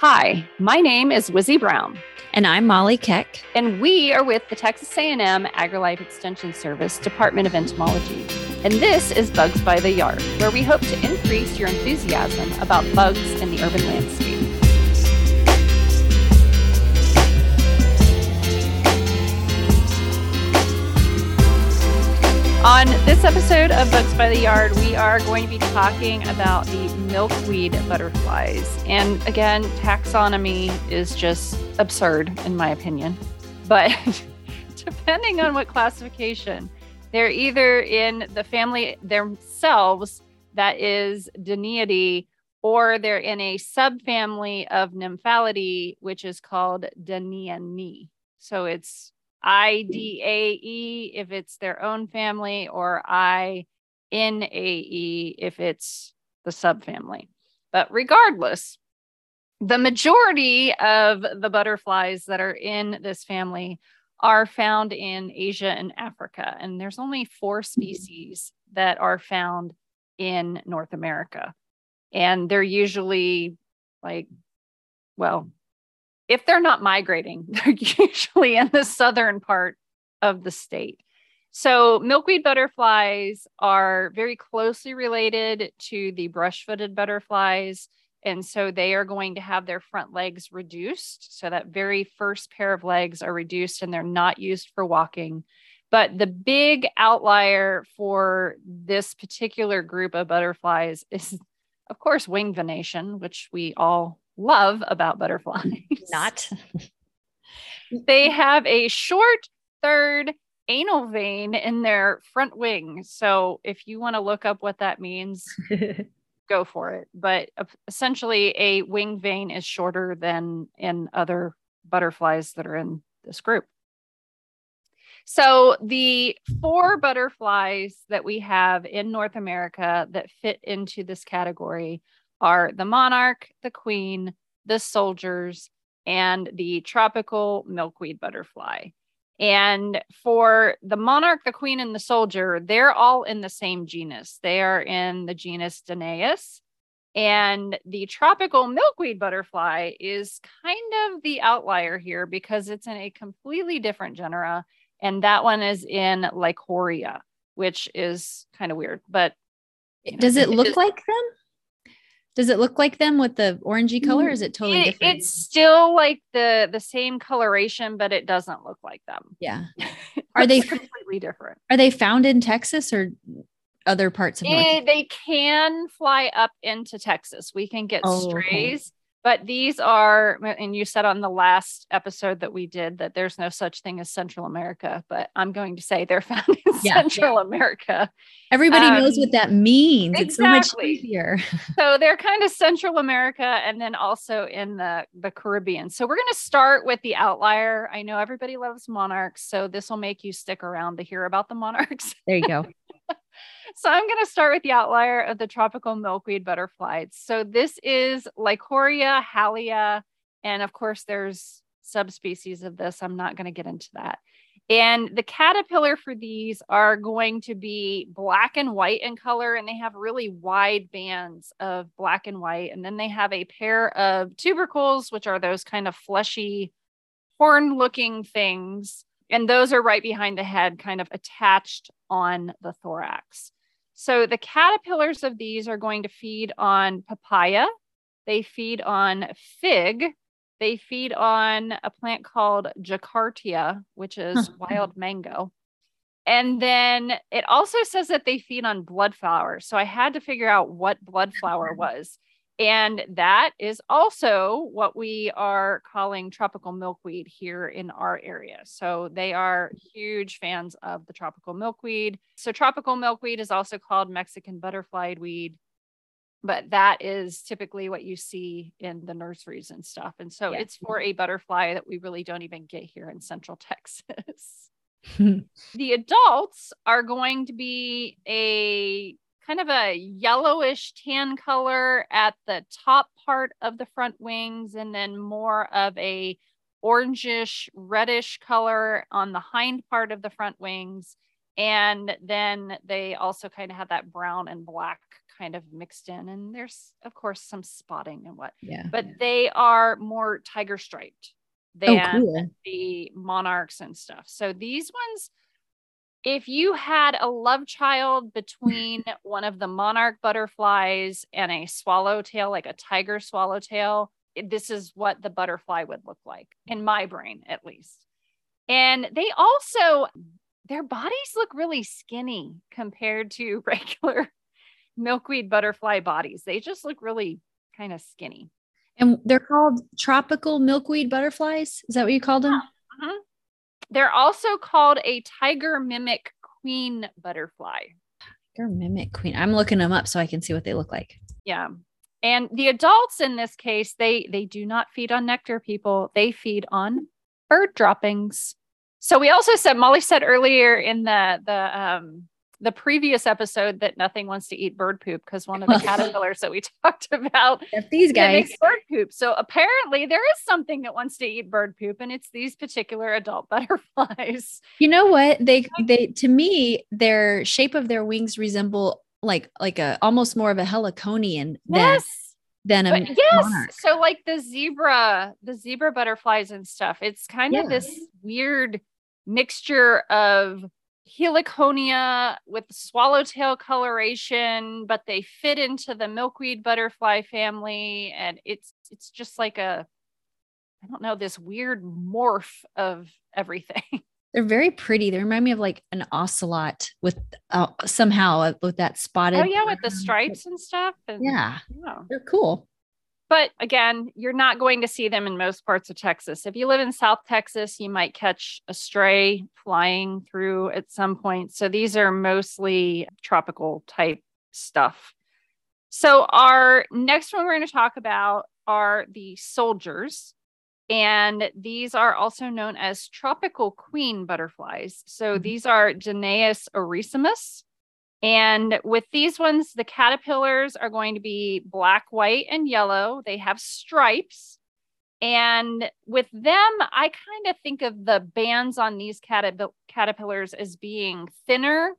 Hi, my name is Wizzie Brown. And I'm Molly Keck. And we are with the Texas A&M AgriLife Extension Service Department of Entomology. And this is Bugs by the Yard, where we hope to increase your enthusiasm about bugs in the urban landscape. On this episode of Bugs by the Yard, we are going to be talking about the milkweed butterflies. And again, taxonomy is just absurd, in my opinion. But depending on what classification, they're either in the family themselves, that is Danaidae, or they're in a subfamily of Nymphalidae, which is called Danainae. So it's I D A E if it's their own family, or I N A E if it's the subfamily. But regardless, the majority of the butterflies that are in this family are found in Asia and Africa. And there's only four species that are found in North America. And they're usually like, well, if they're not migrating, they're usually in the southern part of the state. So, milkweed butterflies are very closely related to the brush footed butterflies. And so they are going to have their front legs reduced. So, that very first pair of legs are reduced and they're not used for walking. But the big outlier for this particular group of butterflies is, of course, wing venation, which we all love about butterflies. Not. they have a short third anal vein in their front wing. So if you want to look up what that means, go for it. But essentially, a wing vein is shorter than in other butterflies that are in this group. So the four butterflies that we have in North America that fit into this category are the monarch, the queen, the soldiers, and the tropical milkweed butterfly. And for the monarch, the queen, and the soldier, they're all in the same genus. They are in the genus Danaus. And the tropical milkweed butterfly is kind of the outlier here because it's in a completely different genera. And that one is in Lycorea, which is kind of weird. But you know, does it look it like them? Does it look like them with the orangey color? is it totally it, different? It's still like the the same coloration, but it doesn't look like them. Yeah. Are they completely different? Are they found in Texas or other parts of it, eh, They can fly up into Texas. We can get oh, strays. But these are, and you said on the last episode that we did that there's no such thing as Central America, but I'm going to say they're found in yeah, Central yeah. America. Everybody um, knows what that means. Exactly. It's so much easier. so they're kind of Central America and then also in the, the Caribbean. So we're going to start with the outlier. I know everybody loves monarchs, so this will make you stick around to hear about the monarchs. There you go. So I'm going to start with the outlier of the tropical milkweed butterflies. So this is Lycorea halia, And of course, there's subspecies of this. I'm not going to get into that. And the caterpillar for these are going to be black and white in color, and they have really wide bands of black and white. And then they have a pair of tubercles, which are those kind of fleshy, horn looking things. And those are right behind the head, kind of attached on the thorax. So the caterpillars of these are going to feed on papaya, they feed on fig, they feed on a plant called Jacaratia, which is hmm. wild mango. And then it also says that they feed on blood flower. So I had to figure out what blood flower was. And that is also what we are calling tropical milkweed here in our area. So they are huge fans of the tropical milkweed. So tropical milkweed is also called Mexican butterfly weed, but that is typically what you see in the nurseries and stuff. And so yeah. it's for a butterfly that we really don't even get here in central Texas. the adults are going to be a kind of a yellowish tan color at the top part of the front wings and then more of a orangish reddish color on the hind part of the front wings and then they also kind of have that brown and black kind of mixed in. And there's, of course, some spotting and what. Yeah. But they are more tiger striped Oh, than cool. the monarchs and stuff. So these ones, if you had a love child between one of the monarch butterflies and a swallowtail, like a tiger swallowtail, this is what the butterfly would look like in my brain, at least. And they also, their bodies look really skinny compared to regular milkweed butterfly bodies. They just look really kind of skinny. And they're called tropical milkweed butterflies. Is that what you called them? Mhm. They're also called a tiger mimic queen butterfly. They're mimic queen. I'm looking them up so I can see what they look like. Yeah. And the adults in this case, they they do not feed on nectar people. They feed on bird droppings. So we also said Molly said earlier in the the um the previous episode that nothing wants to eat bird poop because one of the caterpillars that we talked about If these guys. bird poop. So apparently there is something that wants to eat bird poop, and it's these particular adult butterflies. You know what? They they to me their shape of their wings resemble like like a almost more of a heliconian Yes. than a But yes. monarch. So like the zebra, the zebra butterflies and stuff, it's kind of this weird mixture of heliconia with swallowtail coloration, but they fit into the milkweed butterfly family. And it's it's just like a I don't know, this weird morph of everything. They're very pretty. They remind me of like an ocelot with uh, somehow uh, with that spotted. oh yeah, with the stripes and stuff. And, Yeah, yeah. they're cool. But again, you're not going to see them in most parts of Texas. If you live in South Texas, you might catch a stray flying through at some point. So these are mostly tropical type stuff. So, our next one we're going to talk about are the soldiers. And these are also known as tropical queen butterflies. So, Mhm. these are Danaus eresimus. And with these ones, the caterpillars are going to be black, white, and yellow. They have stripes. And with them, I kind of think of the bands on these caterp- caterpillars as being thinner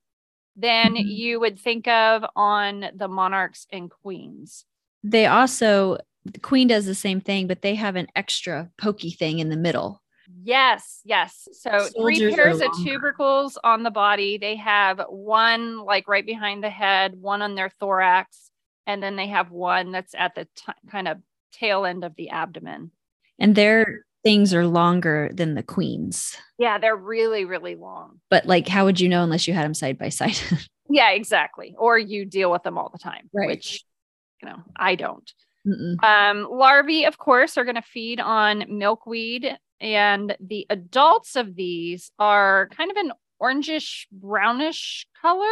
than Mhm. you would think of on the monarchs and queens. They also the queen does the same thing, but they have an extra pokey thing in the middle. Yes, yes. So three Soldiers are pairs of tubercles on the body. They have one like right behind the head, one on their thorax, and then they have one that's at the t- kind of tail end of the abdomen. And their things are longer than the queen's. Yeah, they're really, really long. But like, how would you know unless you had them side by side? Yeah, exactly. Or you deal with them all the time, Right. which you know I don't. Um, larvae, of course, are going to feed on milkweed, and the adults of these are kind of an orangish brownish color.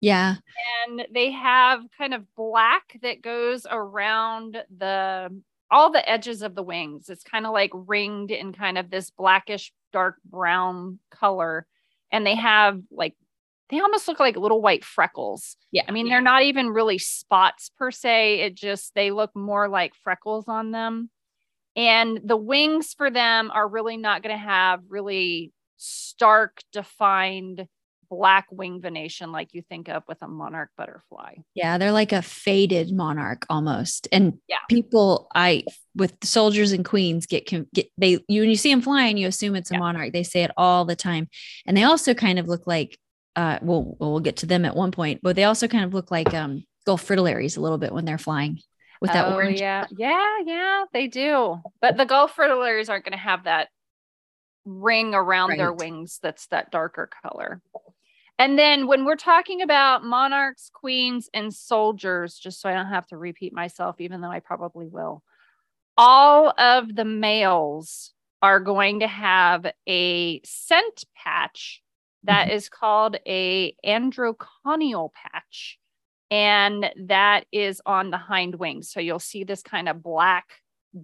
yeah. and they have kind of black that goes around the all the edges of the wings. It's kind of like ringed in kind of this blackish dark brown color and they have like they almost look like little white freckles. Yeah. I mean, they're not even really spots per se. It just they look more like freckles on them. And the wings for them are really not going to have really stark defined black wing venation like you think of with a monarch butterfly. Yeah, they're like a faded monarch almost. And Yeah. people, I with soldiers and queens get get they you when you see them flying, you assume it's a Yeah. monarch. They say it all the time, and they also kind of look like. Uh, well, well, get to them at one point, but they also kind of look like um Gulf fritillaries a little bit when they're flying with that Oh, orange. Yeah, yeah, yeah, they do. But the Gulf fritillaries aren't going to have that ring around their wings that's that darker color. And then when we're talking about monarchs, queens, and soldiers, just so I don't have to repeat myself, even though I probably will, all of the males are going to have a scent patch that mm-hmm. is called a androconial patch and that is on the hind wings. So you'll see this kind of black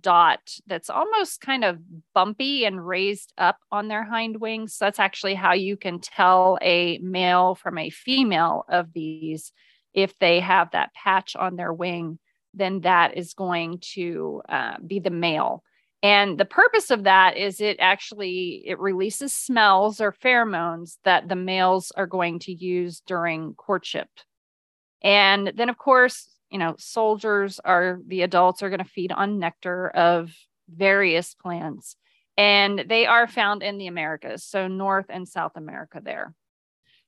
dot that's almost kind of bumpy and raised up on their hind wings. So that's actually how you can tell a male from a female of these. If they have that patch on their wing, then that is going to uh, be the male. And the purpose of that is it actually it releases smells or pheromones that the males are going to use during courtship. And then of course, you know, soldiers are the adults are going to feed on nectar of various plants and they are found in the Americas, so North and South America there.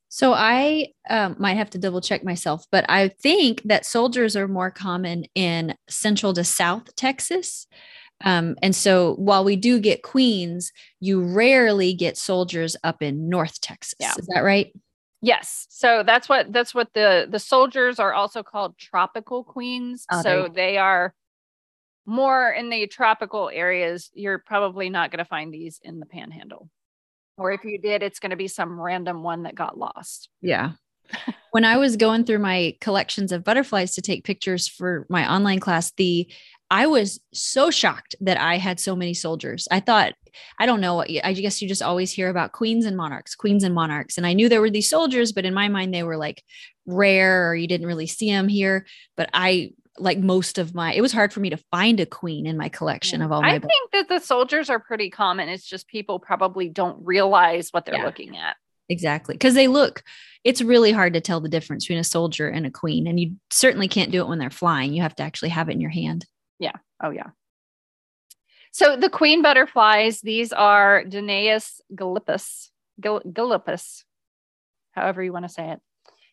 So I um, might have to double check myself, but I think that soldiers are more common in Central to South Texas. Um, and so while we do get queens, you rarely get soldiers up in North Texas. Yeah. Is that right? Yes. So that's what that's what the the soldiers are also called tropical queens. Oh, so they are more in the tropical areas. You're probably not going to find these in the panhandle. Or if you did, it's going to be some random one that got lost. Yeah. when I was going through my collections of butterflies to take pictures for my online class, the I was so shocked that I had so many soldiers. I thought, I don't know, I guess you just always hear about queens and monarchs, queens and monarchs. And I knew there were these soldiers, but in my mind, they were like rare or you didn't really see them here. But I, like most of my, it was hard for me to find a queen in my collection mm, of all my. I think that the soldiers are pretty common. It's just people probably don't realize what they're yeah. looking at. Exactly. Because they look, it's really hard to tell the difference between a soldier and a queen. And you certainly can't do it when they're flying. You have to actually have it in your hand. Yeah. Oh, yeah. So the queen butterflies, these are Danaus gilippus, gilippus, however you want to say it.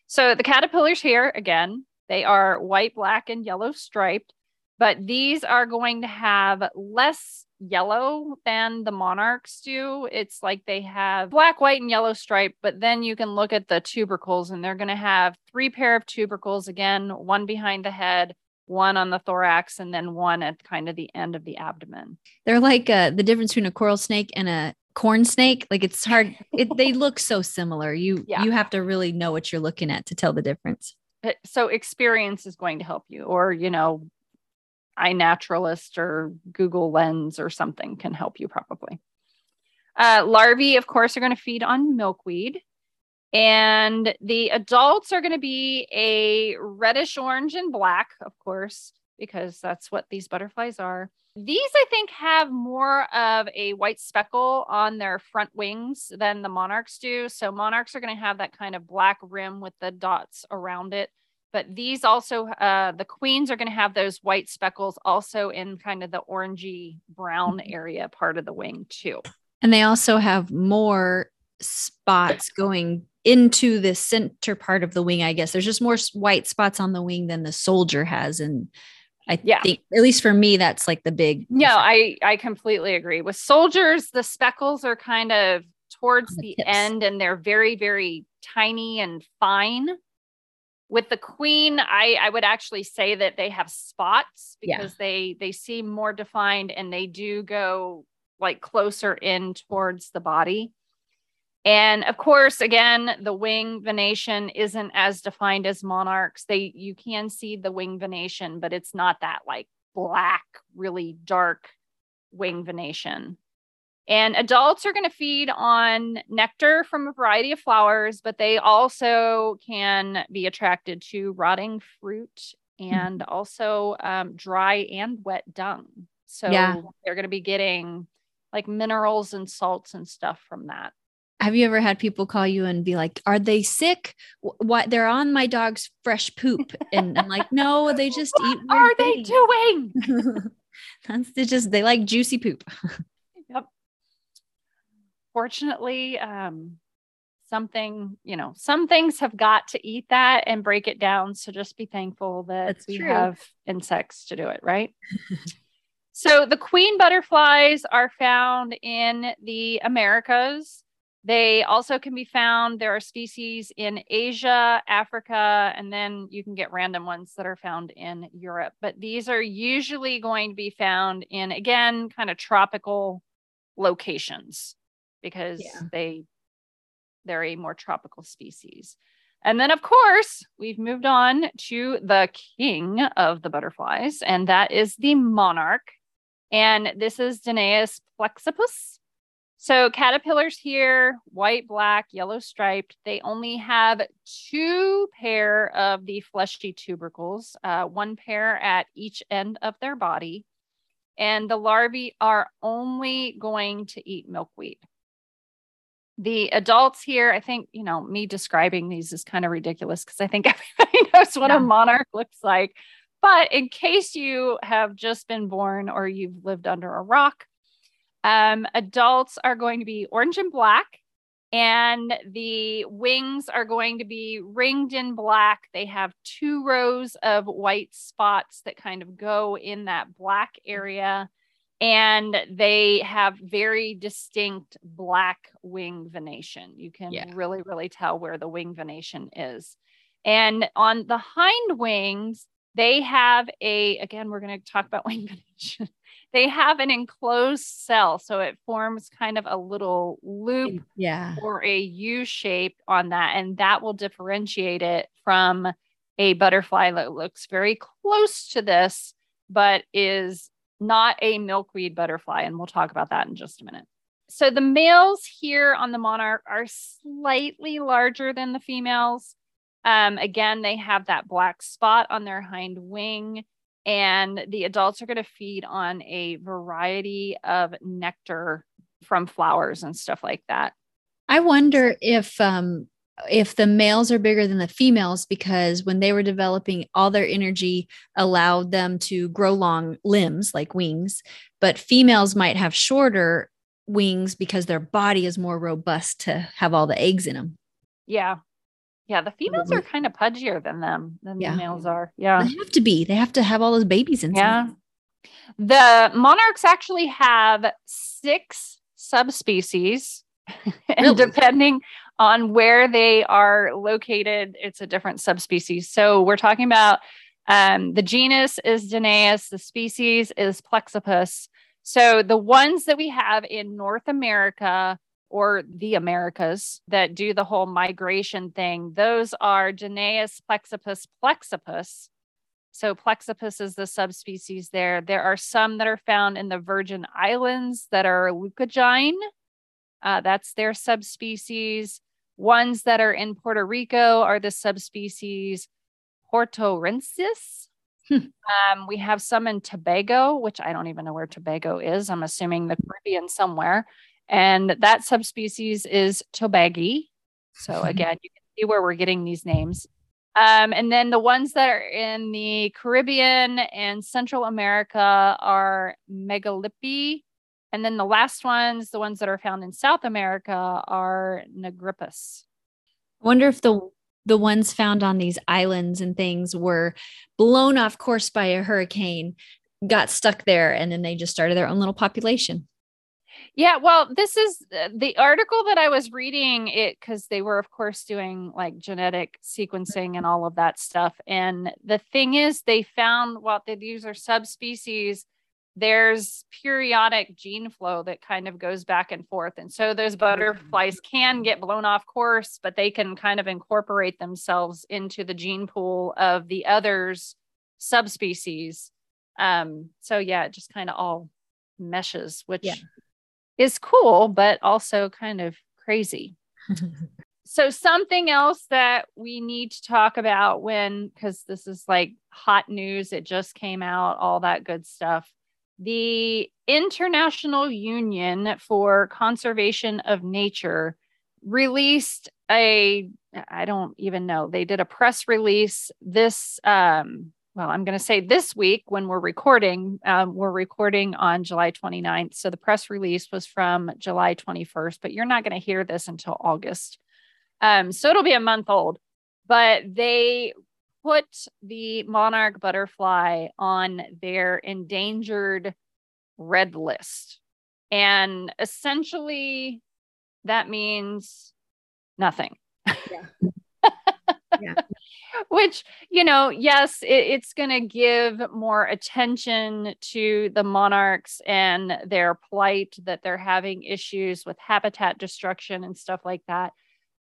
So the caterpillars here, again, they are white, black, and yellow striped, but these are going to have less yellow than the monarchs do. It's like they have black, white, and yellow stripe, but then you can look at the tubercles and they're going to have three pair of tubercles again, one behind the head, one on the thorax and then one at kind of the end of the abdomen. They're like uh, the difference between a coral snake and a corn snake. Like it's hard. It, they look so similar. You yeah. you have to really know what you're looking at to tell the difference. So experience is going to help you, or you know, iNaturalist or Google Lens or something can help you probably. Uh, larvae, of course, are going to feed on milkweed. And the adults are going to be a reddish orange and black, of course, because that's what these butterflies are. These, I think, have more of a white speckle on their front wings than the monarchs do. So, monarchs are going to have that kind of black rim with the dots around it. But these also, uh, the queens are going to have those white speckles also in kind of the orangey brown mm-hmm. area part of the wing, too. And they also have more spots going into the center part of the wing, I guess. There's just more white spots on the wing than the soldier has. And I yeah. think, at least for me, that's like the big. No, I, I completely agree. With soldiers, the speckles are kind of towards the, the end and they're very, very tiny and fine. With the queen, I, I would actually say that they have spots because yeah. they they seem more defined and they do go like closer in towards the body. And of course, again, the wing venation isn't as defined as monarchs. They you can see the wing venation, but it's not that like black, really dark wing venation. And adults are going to feed on nectar from a variety of flowers, but they also can be attracted to rotting fruit and mm-hmm. also um, dry and wet dung. So yeah. they're going to be getting like minerals and salts and stuff from that have you ever had people call you and be like, "Are they sick? What? They're on my dog's fresh poop," and I'm like, "No, they just eat." What are they doing? That's they just they like juicy poop. yep. Fortunately, um, something you know, some things have got to eat that and break it down. So just be thankful that That's we true. have insects to do it, right? So the queen butterflies are found in the Americas. They also can be found, there are species in Asia, Africa, and then you can get random ones that are found in Europe. But these are usually going to be found in, again, kind of tropical locations because yeah. they they're a more tropical species. And then, of course, we've moved on to the king of the butterflies, and that is the monarch. And this is Danaus plexippus. So caterpillars here, white, black, yellow striped, they only have two pair of the fleshy tubercles, uh, one pair at each end of their body. and the larvae are only going to eat milkweed. The adults here, I think, you know, me describing these is kind of ridiculous because I think everybody knows what yeah. a monarch looks like. But in case you have just been born or you've lived under a rock, um, adults are going to be orange and black and the wings are going to be ringed in black. They have two rows of white spots that kind of go in that black area. And they have very distinct black wing venation. You can yeah. really, really tell where the wing venation is. And on the hind wings, they have a, again, we're going to talk about wing venation they have an enclosed cell. So it forms kind of a little loop yeah. or a U shape on that. And that will differentiate it from a butterfly that looks very close to this, but is not a milkweed butterfly. And we'll talk about that in just a minute. So the males here on the monarch are slightly larger than the females. Um, again, they have that black spot on their hind wing and the adults are going to feed on a variety of nectar from flowers and stuff like that. I wonder if um if the males are bigger than the females because when they were developing all their energy allowed them to grow long limbs like wings but females might have shorter wings because their body is more robust to have all the eggs in them yeah yeah, the females are kind of pudgier than them than yeah. the males are. Yeah. They have to be. They have to have all those babies in. Yeah. The monarchs actually have six subspecies. and really? depending on where they are located, it's a different subspecies. So we're talking about um, the genus is Danaus, the species is Plexippus. So the ones that we have in North America or the Americas that do the whole migration thing, those are Danaus plexippus plexippus. So plexippus is the subspecies there. There are some that are found in the Virgin Islands that are leucogyne. Uh, that's their subspecies. Ones that are in Puerto Rico are the subspecies portorensis. Hmm. Um, we have some in Tobago, which I don't even know where Tobago is. I'm assuming the Caribbean somewhere. And that subspecies is tobagi. So again, you can see where we're getting these names. Um, and then the ones that are in the Caribbean and Central America are megalippe. And then the last ones, the ones that are found in South America, are Nigrippus. I wonder if the the ones found on these islands and things were blown off course by a hurricane, got stuck there, and then they just started their own little population. Yeah, well, this is uh, the article that I was reading it because they were, of course, doing like genetic sequencing and all of that stuff. And the thing is, they found while these are subspecies, there's periodic gene flow that kind of goes back and forth. And so those butterflies can get blown off course, but they can kind of incorporate themselves into the gene pool of the others subspecies. Um, so yeah, it just kind of all meshes, which yeah is cool, but also kind of crazy. so, something else that we need to talk about when, because this is like hot news, it just came out, all that good stuff. The International Union for Conservation of Nature released a, I don't even know, they did a press release this um, well, I'm going to say this week when we're recording, um, we're recording on July 29th. So the press release was from July 21st, but you're not going to hear this until August. Um, so it'll be a month old. But they put the monarch butterfly on their endangered red list. And essentially, that means nothing. Yeah. yeah. Which, you know, yes, it, it's going to give more attention to the monarchs and their plight that they're having issues with habitat destruction and stuff like that.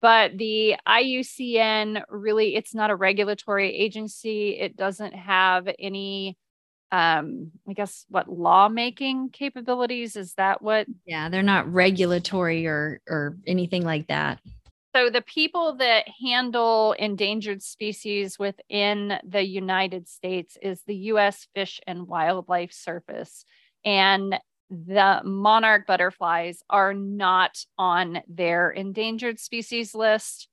But the IUCN really, it's not a regulatory agency. It doesn't have any um i guess what lawmaking capabilities is that what yeah they're not regulatory or or anything like that so, the people that handle endangered species within the United States is the U.S. Fish and Wildlife Service. And the monarch butterflies are not on their endangered species list.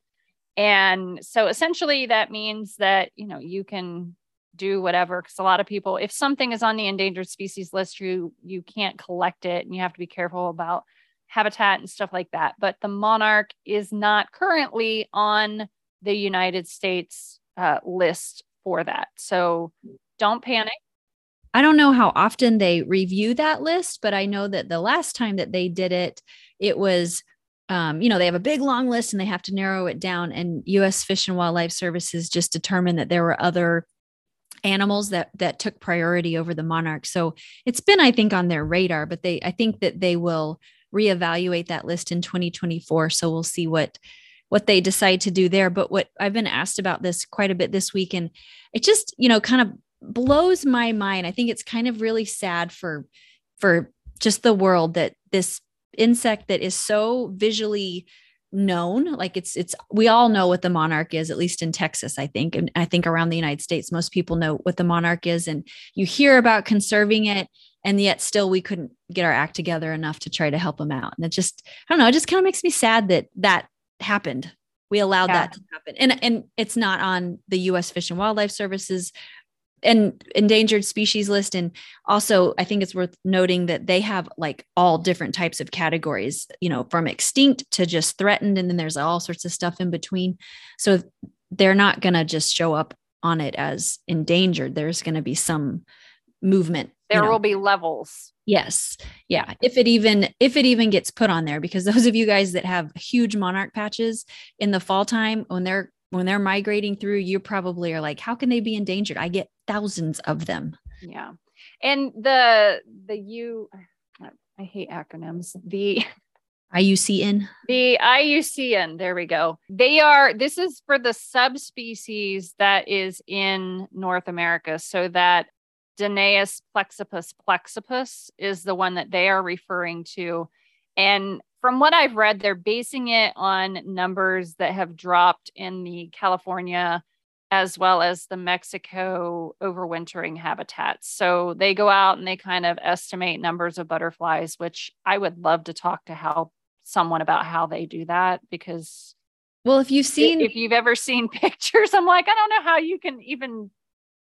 And so essentially that means that, you know, you can do whatever because a lot of people if something is on the endangered species list you you can't collect it and you have to be careful about habitat and stuff like that but the monarch is not currently on the united states uh, list for that so don't panic I don't know how often they review that list, but I know that the last time that they did it, it was, um, you know, they have a big long list and they have to narrow it down. And U.S. Fish and Wildlife Services just determined that there were other animals that that took priority over the monarch. So it's been, I think, on their radar. But they, I think that they will reevaluate that list in 2024. So we'll see what what they decide to do there. But what I've been asked about this quite a bit this week, and it just, you know, kind of blows my mind. I think it's kind of really sad for for just the world that this insect that is so visually known like it's it's we all know what the monarch is at least in Texas I think and I think around the United States most people know what the monarch is and you hear about conserving it and yet still we couldn't get our act together enough to try to help them out. And it just I don't know it just kind of makes me sad that that happened. We allowed yeah. that to happen. And and it's not on the US Fish and Wildlife Services and endangered species list. And also i think it's worth noting that they have like all different types of categories you know from extinct to just threatened. And then there's all sorts of stuff in between. So they're not going to just show up on it as endangered. There's going to be some movement there you know. will be levels yes yeah if it even if it even gets put on there because those of you guys that have huge monarch patches in the fall time when they're when they're migrating through, you probably are like, how can they be endangered? I get thousands of them. Yeah. And the the U I hate acronyms. The IUCN. The IUCN, there we go. They are, this is for the subspecies that is in North America. So that Danaus plexippus plexippus is the one that they are referring to. And from what I've read, they're basing it on numbers that have dropped in the California as well as the Mexico overwintering habitats. So they go out and they kind of estimate numbers of butterflies, which I would love to talk to how someone about how they do that because well, if you've seen if you've ever seen pictures, I'm like, I don't know how you can even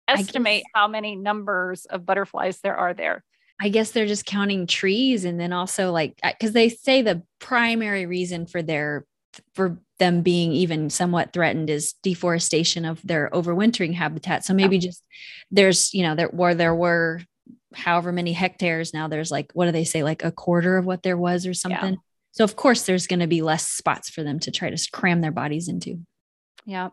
estimate how many numbers of butterflies there are there. I guess they're just counting trees and then also like because they say the primary reason for their for them being even somewhat threatened is deforestation of their overwintering habitat. So maybe yeah. just there's you know there where there were however many hectares now there's like what do they say like a quarter of what there was or something. Yeah. So of course there's going to be less spots for them to try to cram their bodies into. Yeah.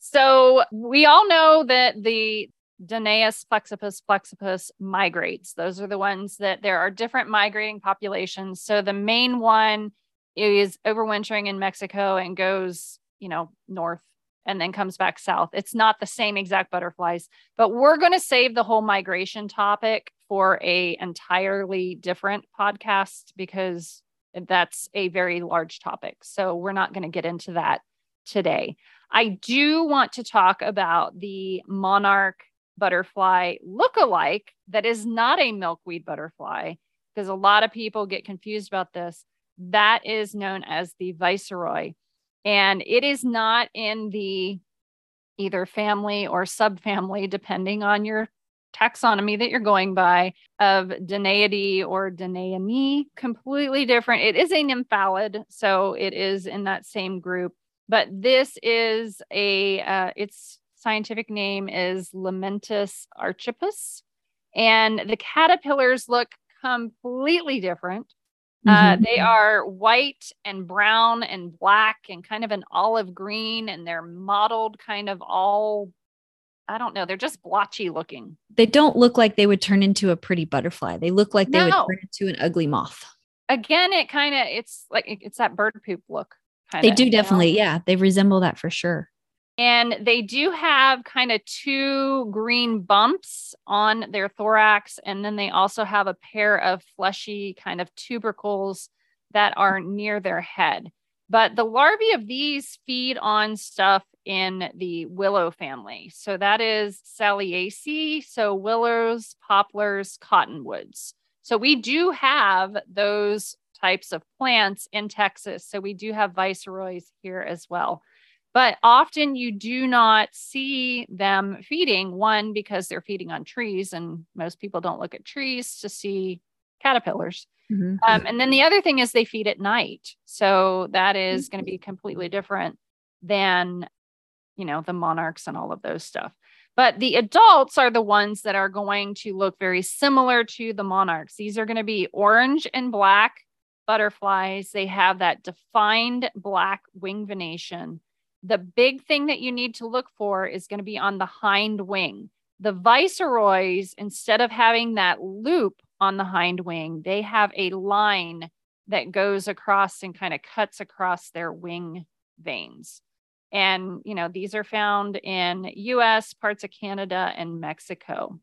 So we all know that the Danaus plexippus plexippus migrates. Those are the ones that there are different migrating populations. So the main one is overwintering in Mexico and goes, you know, north and then comes back south. It's not the same exact butterflies, but we're going to save the whole migration topic for a entirely different podcast because that's a very large topic. So we're not going to get into that today. I do want to talk about the monarch butterfly look-alike that is not a milkweed butterfly, because a lot of people get confused about this. That is known as the viceroy. And it is not in the either family or subfamily, depending on your taxonomy that you're going by, of Danaidae or Danainae, completely different. It is a nymphalid, so it is in that same group. But this is a, uh, it's scientific name is Limenitis archippus. And the caterpillars look completely different. Uh, mm-hmm. They are white and brown and black and kind of an olive green, and they're mottled kind of all, I don't know, they're just blotchy looking. They don't look like they would turn into a pretty butterfly. They look like they no. would turn into an ugly moth. Again, it kind of, it's like, it's that bird poop look. Kinda, they do definitely. Know? Yeah. They resemble that for sure. And they do have kind of two green bumps on their thorax. And then they also have a pair of fleshy kind of tubercles that are near their head. But the larvae of these feed on stuff in the willow family. So that is Salicaceae, so willows, poplars, cottonwoods. So we do have those types of plants in Texas. So we do have viceroys here as well. But often you do not see them feeding, one, because they're feeding on trees, and most people don't look at trees to see caterpillars. Mm-hmm. Um, and then the other thing is they feed at night. So that is going to be completely different than, you know, the monarchs and all of those stuff. But the adults are the ones that are going to look very similar to the monarchs. These are going to be orange and black butterflies. They have that defined black wing venation. The big thing that you need to look for is going to be on the hind wing. The viceroys, instead of having that loop on the hind wing, they have a line that goes across and kind of cuts across their wing veins. And, you know, these are found in US, parts of Canada, and Mexico.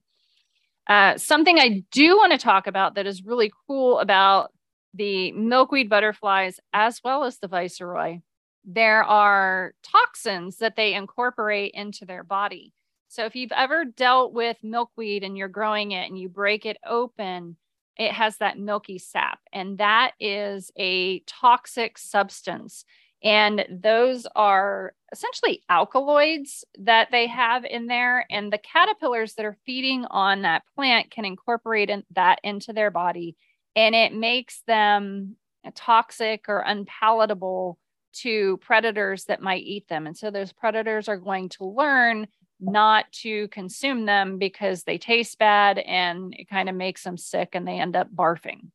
Uh, something I do want to talk about that is really cool about the milkweed butterflies as well as the viceroy, there are toxins that they incorporate into their body. So if you've ever dealt with milkweed and you're growing it and you break it open, it has that milky sap, and that is a toxic substance. And those are essentially alkaloids that they have in there. And the caterpillars that are feeding on that plant can incorporate in, that into their body, and it makes them toxic or unpalatable to predators that might eat them. And so those predators are going to learn not to consume them because they taste bad and it kind of makes them sick and they end up barfing.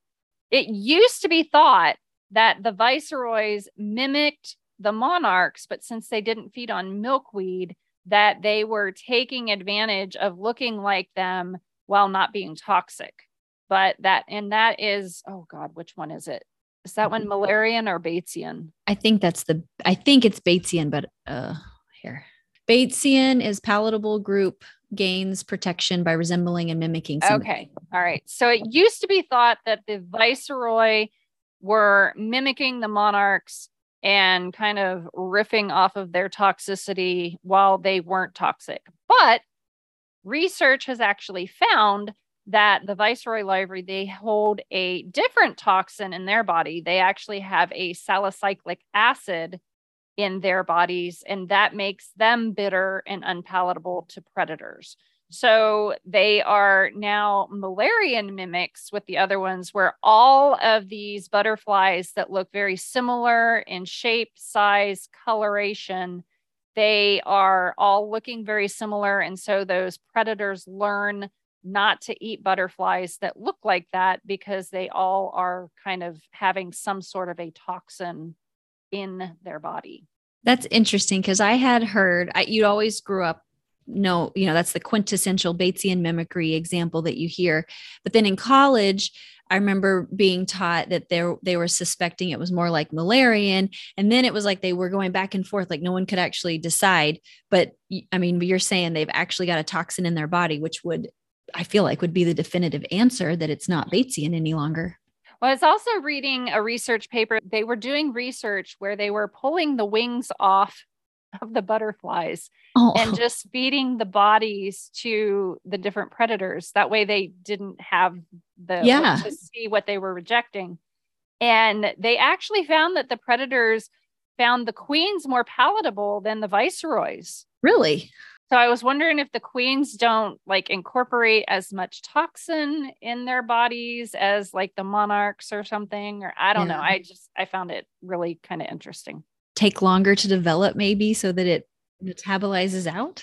It used to be thought that the viceroys mimicked the monarchs, but since they didn't feed on milkweed, that they were taking advantage of looking like them while not being toxic. But that, and that is, oh God, which one is it? Is that one Müllerian or Batesian? I think that's the, I think it's Batesian, but uh, here. Batesian is palatable group gains protection by resembling and mimicking. Somebody. Okay. All right. So it used to be thought that the viceroy were mimicking the monarchs and kind of riffing off of their toxicity while they weren't toxic. But research has actually found that the Viceroy Library, they hold a different toxin in their body. They actually have a salicylic acid in their bodies, and that makes them bitter and unpalatable to predators. So they are now Müllerian mimics with the other ones, where all of these butterflies that look very similar in shape, size, coloration, they are all looking very similar. And so those predators learn not to eat butterflies that look like that because they all are kind of having some sort of a toxin in their body. That's interesting because I had heard I, you always grew up no, you know, that's the quintessential Batesian mimicry example that you hear. But then in college, I remember being taught that they they were suspecting it was more like Müllerian, and then it was like they were going back and forth, like no one could actually decide. But I mean, you're saying they've actually got a toxin in their body, which would I feel like would be the definitive answer that it's not Batesian any longer. Well, I was also reading a research paper. They were doing research where they were pulling the wings off of the butterflies oh. and just feeding the bodies to the different predators. That way they didn't have the yeah. to see what they were rejecting. And they actually found that the predators found the queens more palatable than the viceroys. Really? So I was wondering if the queens don't like incorporate as much toxin in their bodies as like the monarchs or something, or I don't yeah. know. I just I found it really kind of interesting take longer to develop maybe so that it metabolizes out?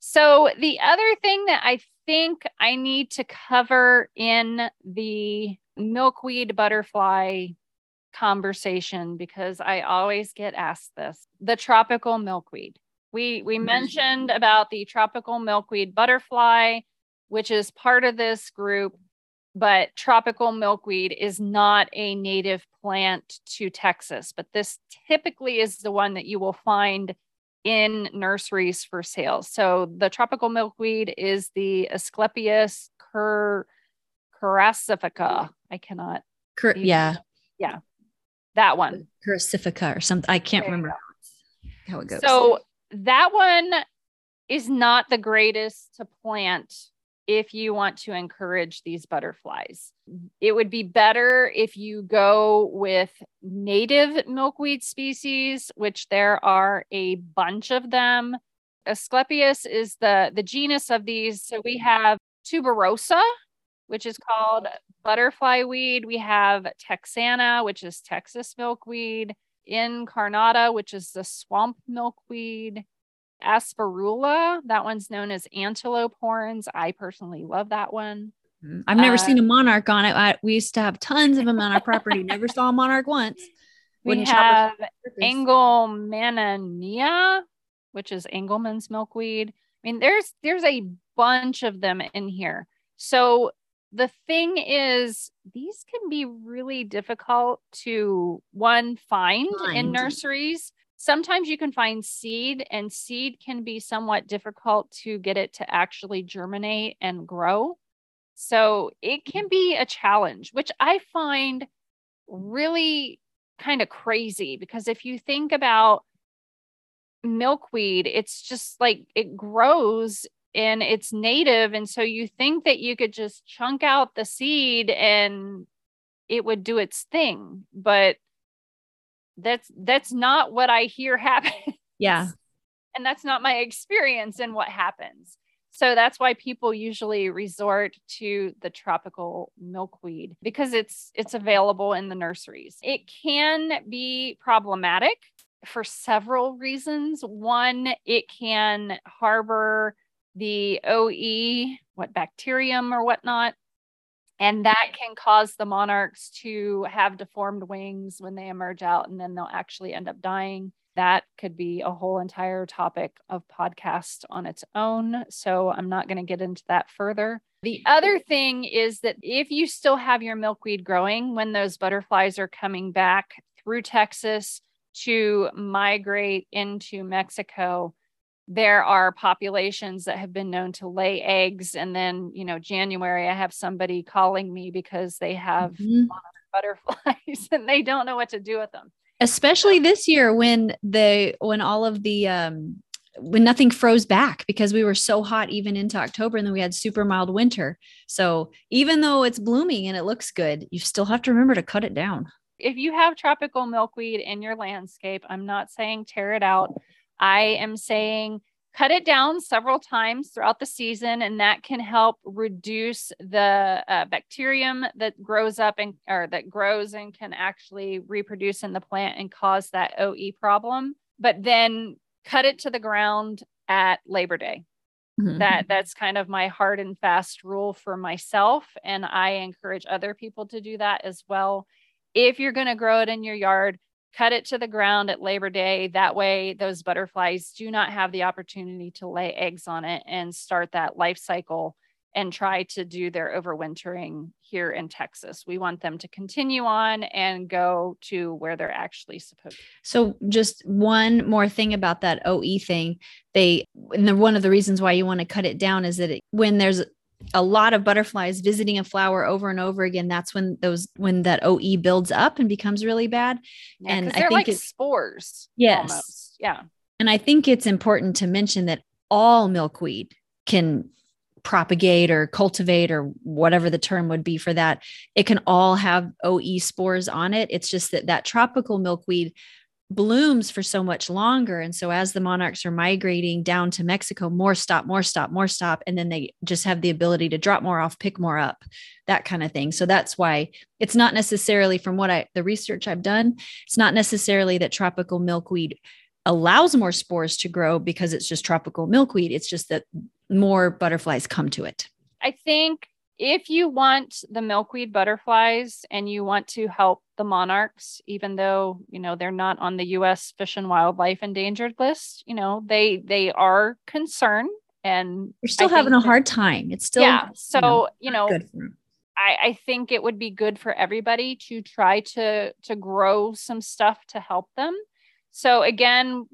So the other thing that I think I need to cover in the milkweed butterfly conversation because I always get asked this, the tropical milkweed. We we mentioned about the tropical milkweed butterfly which is part of this group but tropical milkweed is not a native plant to Texas, but this typically is the one that you will find in nurseries for sale. So the tropical milkweed is the Asclepias cur crassifica. I cannot. Cur- yeah. Yeah. That one. Crassifica or something. I can't remember how it goes. So that one is not the greatest to plant if you want to encourage these butterflies. It would be better if you go with native milkweed species, which there are a bunch of them. Asclepias is the, the genus of these. So we have tuberosa, which is called butterfly weed. We have texana, which is Texas milkweed. Incarnata, which is the swamp milkweed. Asperula, that one's known as antelope horns. I personally love that one. I've never uh, seen a monarch on it. I, we used to have tons of them on our property. Never saw a monarch once. We have Engelmannia, which is Engelmann's milkweed. I mean, there's there's a bunch of them in here. So the thing is, these can be really difficult to one find, find. in nurseries. Sometimes you can find seed, and seed can be somewhat difficult to get it to actually germinate and grow. So it can be a challenge, which I find really kind of crazy because if you think about milkweed, it's just like it grows and it's native. And so you think that you could just chunk out the seed and it would do its thing. But that's that's not what I hear happen. Yeah. And that's not my experience in what happens. So that's why people usually resort to the tropical milkweed because it's it's available in the nurseries. It can be problematic for several reasons. One, it can harbor the OE, what bacterium or whatnot. And that mm-hmm. can cause the monarchs to have deformed wings when they emerge out, and then they'll actually end up dying. That could be a whole entire topic of podcast on its own. So I'm not going to get into that further. The other thing is that if you still have your milkweed growing when those butterflies are coming back through Texas to migrate into Mexico, there are populations that have been known to lay eggs and then you know january i have somebody calling me because they have mm-hmm. butterflies and they don't know what to do with them especially this year when the when all of the um when nothing froze back because we were so hot even into October and then we had super mild winter. So even though it's blooming and it looks good, you still have to remember to cut it down. If you have tropical milkweed in your landscape, I'm not saying tear it out. I am saying cut it down several times throughout the season, and that can help reduce the uh, bacterium that grows up and or that grows and can actually reproduce in the plant and cause that OE problem. But then cut it to the ground at Labor Day. Mm-hmm. That that's kind of my hard and fast rule for myself, and I encourage other people to do that as well. If you're going to grow it in your yard, cut it to the ground at Labor Day. That way, those butterflies do not have the opportunity to lay eggs on it and start that life cycle and try to do their overwintering here in Texas. We want them to continue on and go to where they're actually supposed to. So just one more thing about that OE thing. They and the, one of the reasons why you want to cut it down is that it, when there's a lot of butterflies visiting a flower over and over again that's when those when that oe builds up and becomes really bad. Yeah, and i think like it's spores yes. almost. yeah. And i think it's important to mention that all milkweed can propagate or cultivate or whatever the term would be for that. It can all have oe spores on it. It's just that that tropical milkweed blooms for so much longer. And so as the monarchs are migrating down to Mexico, more stop, more stop, more stop. And then they just have the ability to drop more off, pick more up, that kind of thing. So that's why it's not necessarily from what I, the research I've done, it's not necessarily that tropical milkweed allows more spores to grow because it's just tropical milkweed. It's just that more butterflies come to it. I think if you want the milkweed butterflies and you want to help the monarchs even though you know they're not on the US fish and wildlife endangered list you know they they are concerned and they're still having a hard time. It's still yeah so you know, you know I, I think it would be good for everybody to try to to grow some stuff to help them. So again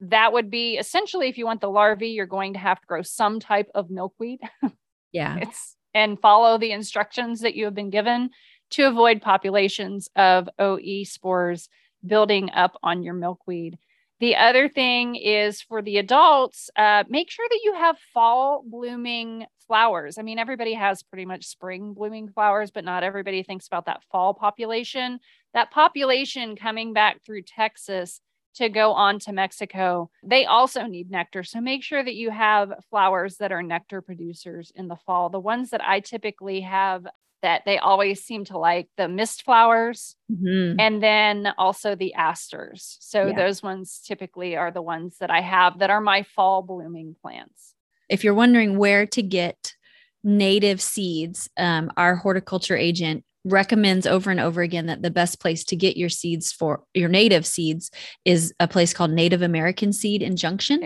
that would be essentially if you want the larvae you're going to have to grow some type of milkweed. Yeah. It's and follow the instructions that you have been given to avoid populations of OE spores building up on your milkweed. The other thing is for the adults, uh, make sure that you have fall blooming flowers. I mean, everybody has pretty much spring blooming flowers, but not everybody thinks about that fall population. That population coming back through Texas to go on to Mexico, they also need nectar. So make sure that you have flowers that are nectar producers in the fall. The ones that I typically have that they always seem to like the mist flowers mm-hmm. and then also the asters. So yeah. those ones typically are the ones that I have that are my fall blooming plants. If you're wondering where to get native seeds, um, our horticulture agent recommends over and over again that the best place to get your seeds for your native seeds is a place called Native American Seed in Junction.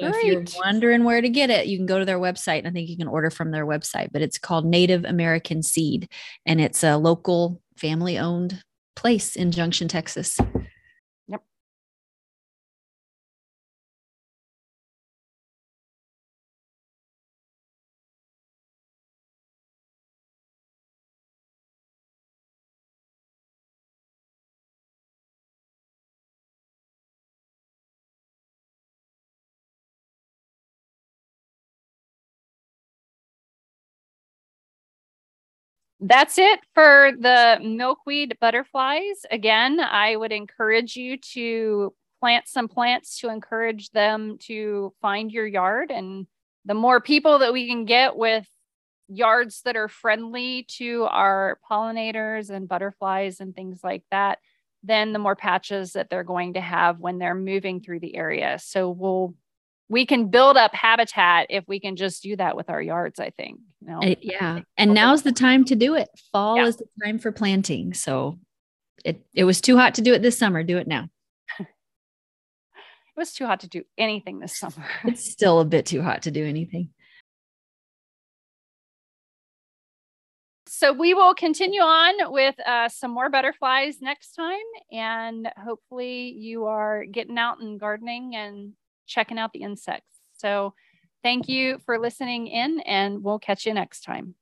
So if you're wondering where to get it, you can go to their website. I think you can order from their website, but it's called Native American Seed and it's a local family owned place in Junction, Texas. That's it for the milkweed butterflies. Again, I would encourage you to plant some plants to encourage them to find your yard. And the more people that we can get with yards that are friendly to our pollinators and butterflies and things like that, then the more patches that they're going to have when they're moving through the area. So we'll we can build up habitat if we can just do that with our yards i think you know? yeah. And now's the time to do it. Fall yeah. is the time for planting. So it it was too hot to do it this summer. Do it now. It was too hot to do anything this summer. It's still a bit too hot to do anything. So we will continue on with uh, some more butterflies next time and hopefully you are getting out and gardening and checking out the insects. So thank you for listening in, and we'll catch you next time.